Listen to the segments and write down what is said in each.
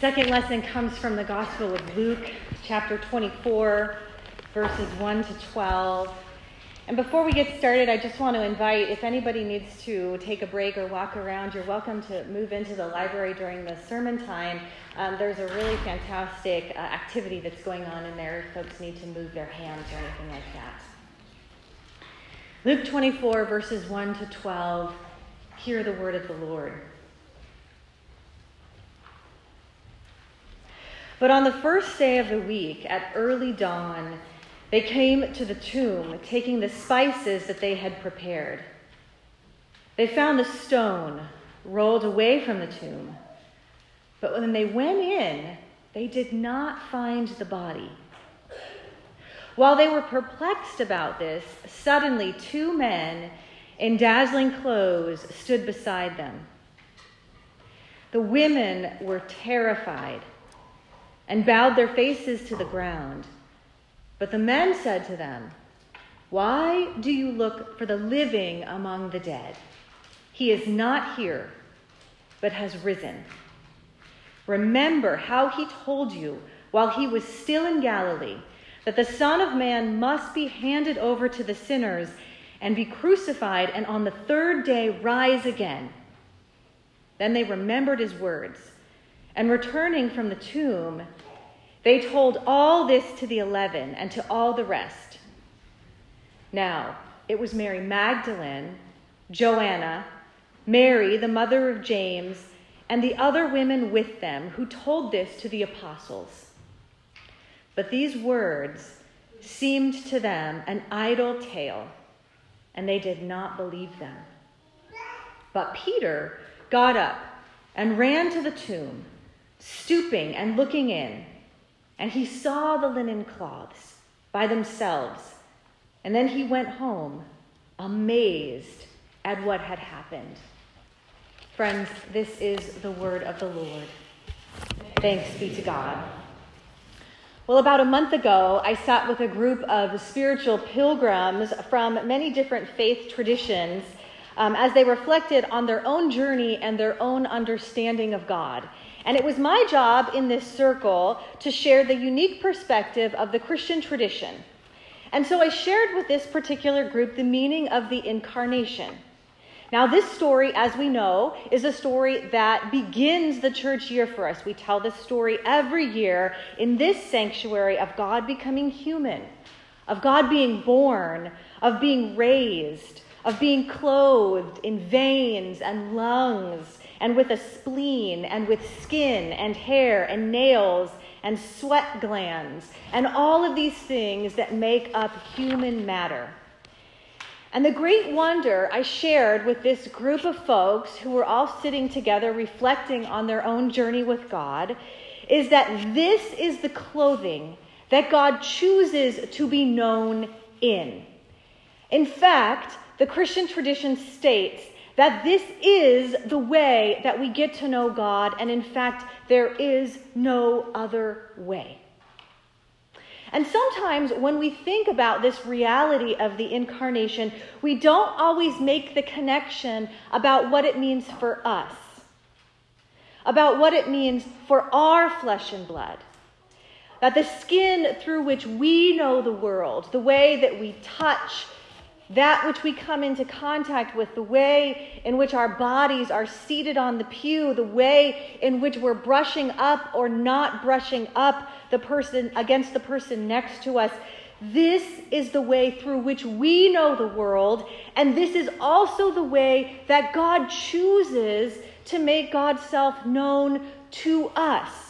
Second lesson comes from the Gospel of Luke, chapter 24, verses 1 to 12. And before we get started, I just want to invite if anybody needs to take a break or walk around, you're welcome to move into the library during the sermon time. Um, there's a really fantastic uh, activity that's going on in there if folks need to move their hands or anything like that. Luke 24, verses 1 to 12. Hear the word of the Lord. But on the first day of the week, at early dawn, they came to the tomb, taking the spices that they had prepared. They found the stone rolled away from the tomb. But when they went in, they did not find the body. While they were perplexed about this, suddenly two men in dazzling clothes stood beside them. The women were terrified and bowed their faces to the ground. But the men said to them, Why do you look for the living among the dead? He is not here, but has risen. Remember how he told you while he was still in Galilee that the Son of Man must be handed over to the sinners and be crucified, and on the third day rise again. Then they remembered his words, and returning from the tomb, they told all this to the eleven and to all the rest. Now, it was Mary Magdalene, Joanna, Mary, the mother of James, and the other women with them who told this to the apostles. But these words seemed to them an idle tale, and they did not believe them. But Peter got up and ran to the tomb, stooping and looking in and he saw the linen cloths by themselves. And then he went home, amazed at what had happened. Friends, this is the word of the Lord. Thanks be to God. Well, about a month ago, I sat with a group of spiritual pilgrims from many different faith traditions um, as they reflected on their own journey and their own understanding of God. And it was my job in this circle to share the unique perspective of the Christian tradition. And so I shared with this particular group the meaning of the incarnation. Now, this story, as we know, is a story that begins the church year for us. We tell this story every year in this sanctuary of God becoming human, of God being born, of being raised, of being clothed in veins and lungs and with a spleen, and with skin and hair and nails and sweat glands, and all of these things that make up human matter. And the great wonder I shared with this group of folks who were all sitting together reflecting on their own journey with God is that this is the clothing that God chooses to be known in. In fact, the Christian tradition states that this is the way that we get to know God, and in fact, there is no other way. And sometimes when we think about this reality of the incarnation, we don't always make the connection about what it means for us, about what it means for our flesh and blood. That the skin through which we know the world, the way that we touch that which we come into contact with, the way in which our bodies are seated on the pew, the way in which we're brushing up or not brushing up the person against the person next to us. This is the way through which we know the world, and this is also the way that God chooses to make God's self known to us.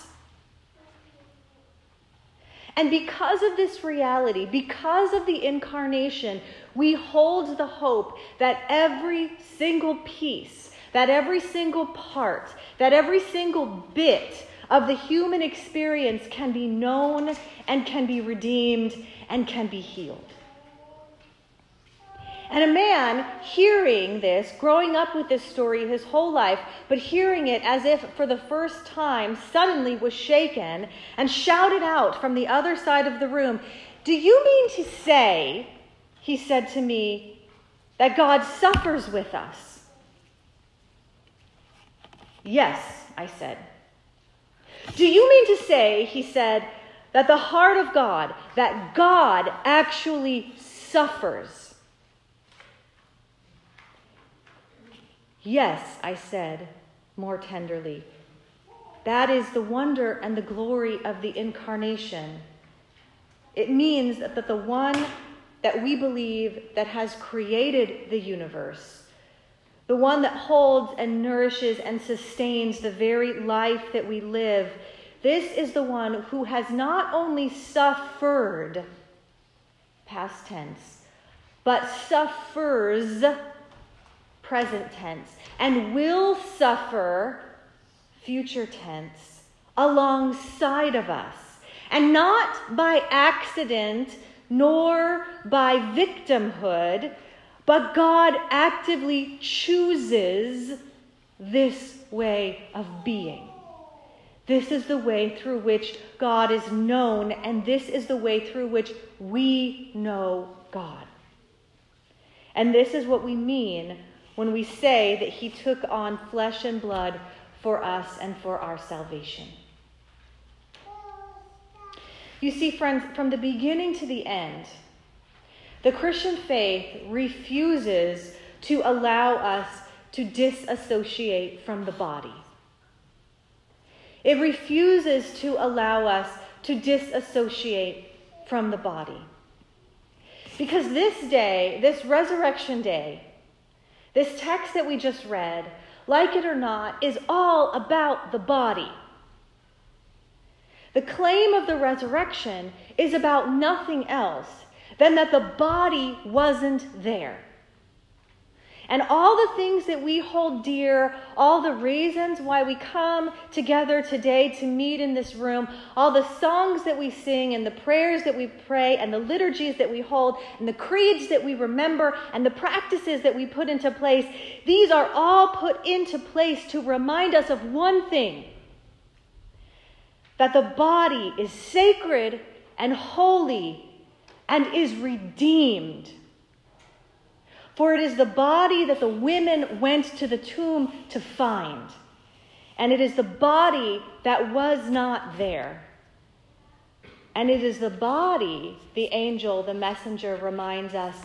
And because of this reality, because of the incarnation, we hold the hope that every single piece, that every single part, that every single bit of the human experience can be known and can be redeemed and can be healed. And a man hearing this, growing up with this story his whole life, but hearing it as if for the first time, suddenly was shaken and shouted out from the other side of the room, Do you mean to say, he said to me, that God suffers with us? Yes, I said. Do you mean to say, he said, that the heart of God, that God actually suffers? Yes, I said more tenderly. That is the wonder and the glory of the incarnation. It means that the one that we believe that has created the universe, the one that holds and nourishes and sustains the very life that we live, this is the one who has not only suffered, past tense, but suffers, present tense, and will suffer, future tense, alongside of us. And not by accident nor by victimhood, but God actively chooses this way of being. This is the way through which God is known, and this is the way through which we know God. And this is what we mean when we say that He took on flesh and blood for us and for our salvation. You see, friends, from the beginning to the end, the Christian faith refuses to allow us to disassociate from the body. It refuses to allow us to disassociate from the body. Because this day, this resurrection day, this text that we just read, like it or not, is all about the body. The claim of the resurrection is about nothing else than that the body wasn't there. And all the things that we hold dear, all the reasons why we come together today to meet in this room, all the songs that we sing and the prayers that we pray and the liturgies that we hold and the creeds that we remember and the practices that we put into place, these are all put into place to remind us of one thing that the body is sacred and holy and is redeemed. For it is the body that the women went to the tomb to find, and it is the body that was not there. And it is the body, the angel, the messenger reminds us,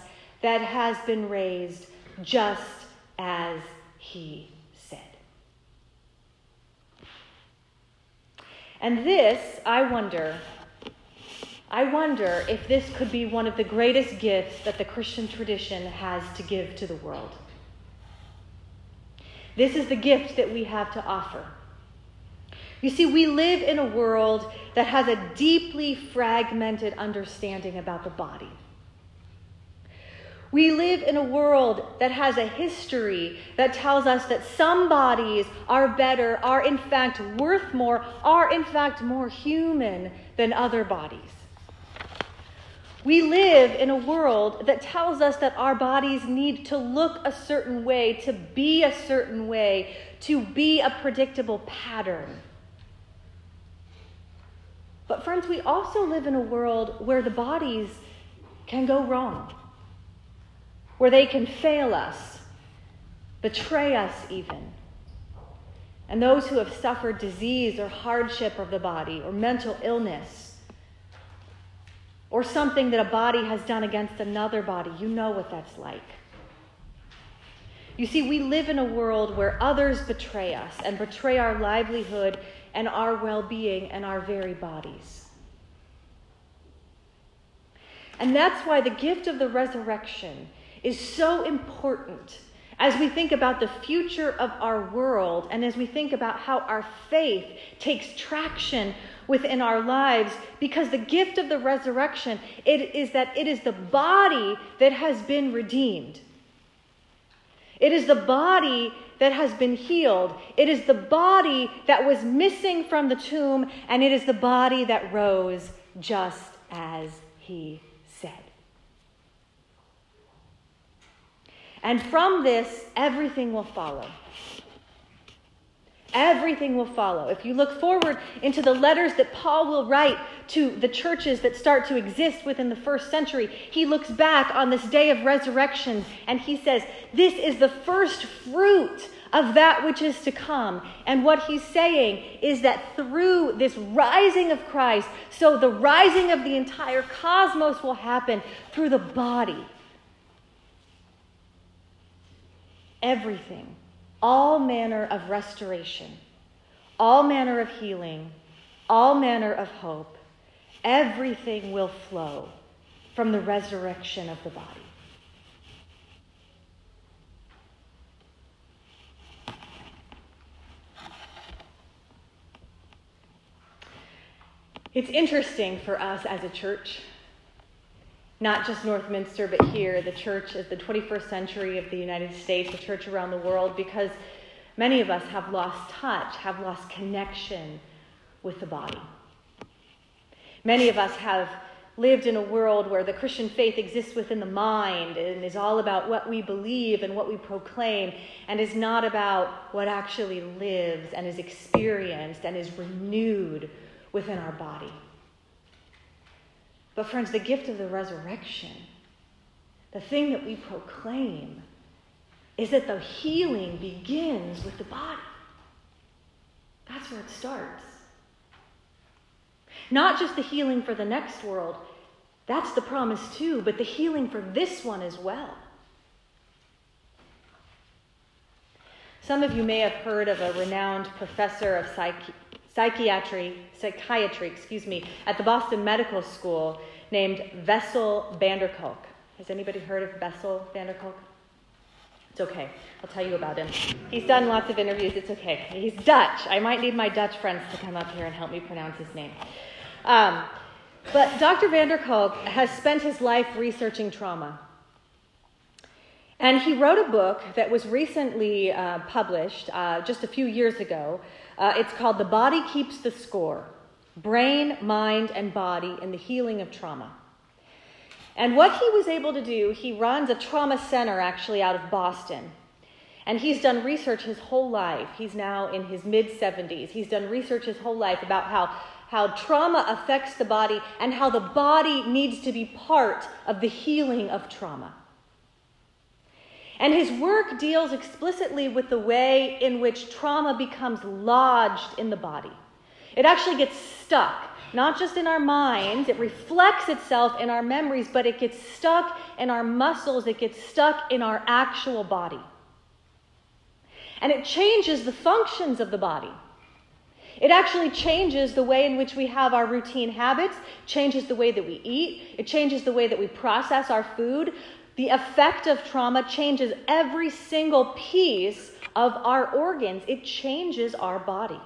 that has been raised just as he said. And this, I wonder, I wonder if this could be one of the greatest gifts that the Christian tradition has to give to the world. This is the gift that we have to offer. You see, we live in a world that has a deeply fragmented understanding about the body. We live in a world that has a history that tells us that some bodies are better, are in fact worth more, are in fact more human than other bodies. We live in a world that tells us that our bodies need to look a certain way, to be a certain way, to be a predictable pattern. But, friends, we also live in a world where the bodies can go wrong where they can fail us, betray us even. And those who have suffered disease or hardship of the body or mental illness or something that a body has done against another body, you know what that's like. You see, we live in a world where others betray us and betray our livelihood and our well being and our very bodies. And that's why the gift of the resurrection is so important as we think about the future of our world and as we think about how our faith takes traction within our lives because the gift of the resurrection it is that it is the body that has been redeemed. It is the body that has been healed. It is the body that was missing from the tomb and it is the body that rose just as he And from this, everything will follow. Everything will follow. If you look forward into the letters that Paul will write to the churches that start to exist within the first century, he looks back on this day of resurrection and he says, This is the first fruit of that which is to come. And what he's saying is that through this rising of Christ, so the rising of the entire cosmos will happen through the body. Everything, all manner of restoration, all manner of healing, all manner of hope, everything will flow from the resurrection of the body. It's interesting for us as a church, not just Northminster, but here, the church is the 21st century of the United States, the church around the world, because many of us have lost touch, have lost connection with the body. Many of us have lived in a world where the Christian faith exists within the mind and is all about what we believe and what we proclaim and is not about what actually lives and is experienced and is renewed within our body. But, friends, the gift of the resurrection, the thing that we proclaim, is that the healing begins with the body. That's where it starts. Not just the healing for the next world, that's the promise too, but the healing for this one as well. Some of you may have heard of a renowned professor of psych- psychiatry, psychiatry, excuse me, at the Boston Medical School named Bessel Vanderkolk. Has anybody heard of Bessel Vanderkolk? It's okay. I'll tell you about him. He's done lots of interviews. It's okay. He's Dutch. I might need my Dutch friends to come up here and help me pronounce his name. Um, but Dr. van der Kolk has spent his life researching trauma. And he wrote a book that was recently uh, published uh, just a few years ago. Uh, it's called The Body Keeps the Score Brain, Mind, and Body in the Healing of Trauma. And what he was able to do, he runs a trauma center actually out of Boston. And he's done research his whole life. He's now in his mid 70s. He's done research his whole life about how, how trauma affects the body and how the body needs to be part of the healing of trauma. And his work deals explicitly with the way in which trauma becomes lodged in the body. It actually gets stuck, not just in our minds, it reflects itself in our memories, but it gets stuck in our muscles, it gets stuck in our actual body. And it changes the functions of the body. It actually changes the way in which we have our routine habits, changes the way that we eat, it changes the way that we process our food, the effect of trauma changes every single piece of our organs, it changes our body.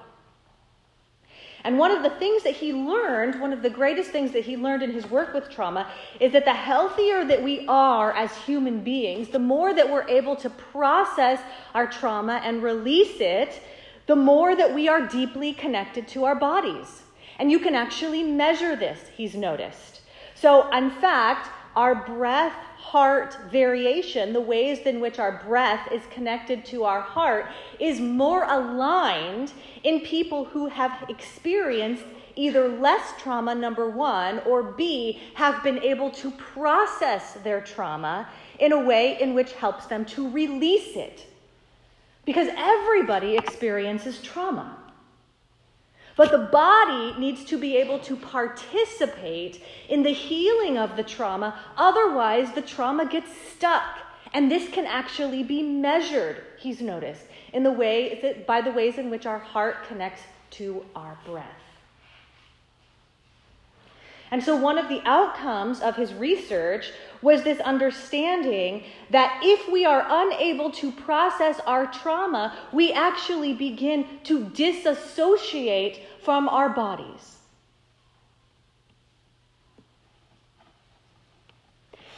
And one of the things that he learned, one of the greatest things that he learned in his work with trauma, is that the healthier that we are as human beings, the more that we're able to process our trauma and release it, the more that we are deeply connected to our bodies. And you can actually measure this, he's noticed. So, in fact, our breath heart variation, the ways in which our breath is connected to our heart, is more aligned in people who have experienced either less trauma, number one, or B, have been able to process their trauma in a way in which helps them to release it. Because everybody experiences trauma. But the body needs to be able to participate in the healing of the trauma. Otherwise, the trauma gets stuck. And this can actually be measured, he's noticed, in the way by the ways in which our heart connects to our breath. And so, one of the outcomes of his research was this understanding that if we are unable to process our trauma, we actually begin to disassociate from our bodies.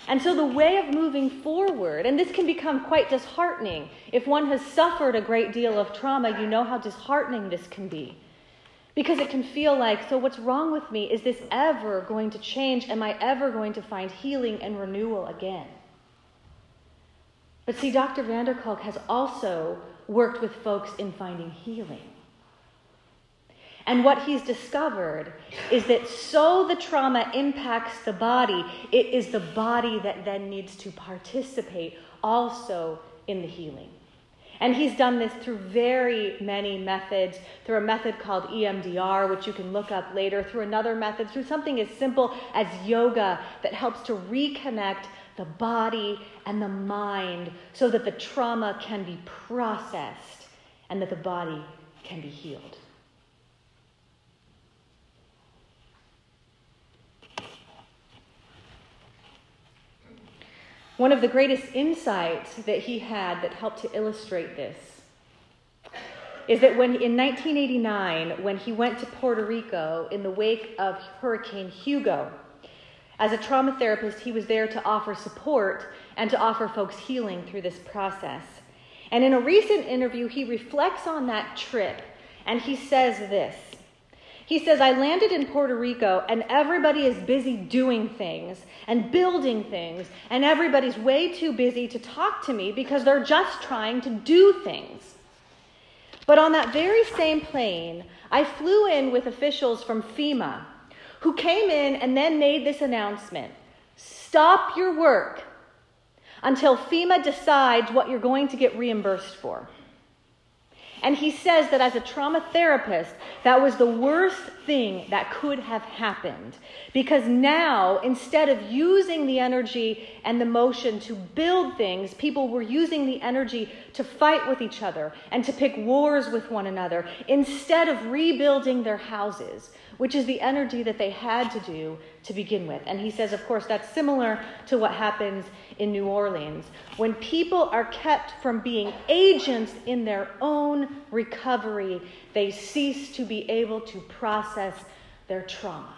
And so, the way of moving forward, and this can become quite disheartening. If one has suffered a great deal of trauma, you know how disheartening this can be. Because it can feel like, so what's wrong with me? Is this ever going to change? Am I ever going to find healing and renewal again? But see, Dr. van der Kolk has also worked with folks in finding healing. And what he's discovered is that so the trauma impacts the body, it is the body that then needs to participate also in the healing. And he's done this through very many methods, through a method called EMDR, which you can look up later, through another method, through something as simple as yoga that helps to reconnect the body and the mind so that the trauma can be processed and that the body can be healed. One of the greatest insights that he had that helped to illustrate this is that when in 1989, when he went to Puerto Rico in the wake of Hurricane Hugo, as a trauma therapist, he was there to offer support and to offer folks healing through this process. And in a recent interview, he reflects on that trip and he says this he says, I landed in Puerto Rico and everybody is busy doing things and building things, and everybody's way too busy to talk to me because they're just trying to do things. But on that very same plane, I flew in with officials from FEMA who came in and then made this announcement Stop your work until FEMA decides what you're going to get reimbursed for. And he says that as a trauma therapist, that was the worst thing that could have happened. Because now, instead of using the energy and the motion to build things, people were using the energy to fight with each other and to pick wars with one another instead of rebuilding their houses, which is the energy that they had to do to begin with. And he says, of course, that's similar to what happens in New Orleans. When people are kept from being agents in their own recovery, they cease to be able to process their trauma.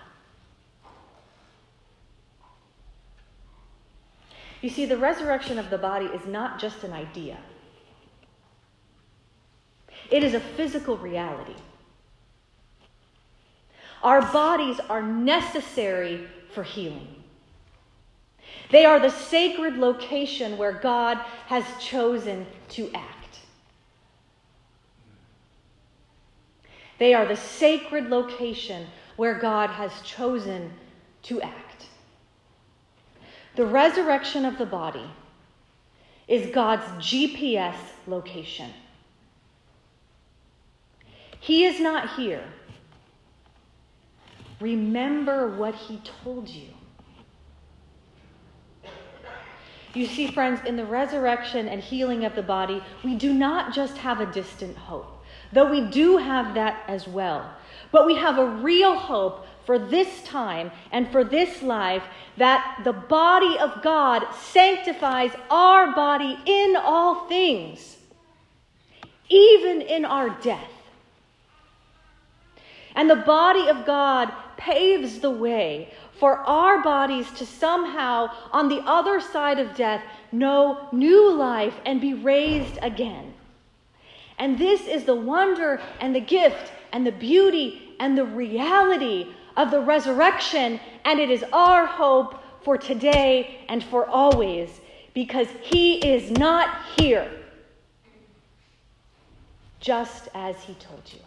You see, the resurrection of the body is not just an idea, it is a physical reality. Our bodies are necessary for healing. They are the sacred location where God has chosen to act. They are the sacred location where God has chosen to act. The resurrection of the body is God's GPS location. He is not here Remember what he told you. You see, friends, in the resurrection and healing of the body, we do not just have a distant hope, though we do have that as well. But we have a real hope for this time and for this life that the body of God sanctifies our body in all things, even in our death. And the body of God paves the way for our bodies to somehow, on the other side of death, know new life and be raised again. And this is the wonder and the gift and the beauty and the reality of the resurrection, and it is our hope for today and for always because he is not here, just as he told you.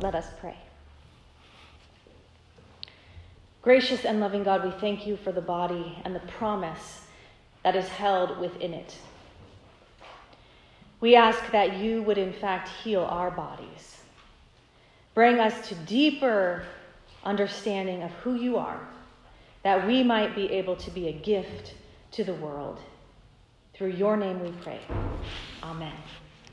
Let us pray. Gracious and loving God, we thank you for the body and the promise that is held within it. We ask that you would, in fact, heal our bodies. Bring us to deeper understanding of who you are, that we might be able to be a gift to the world. Through your name we pray. Amen.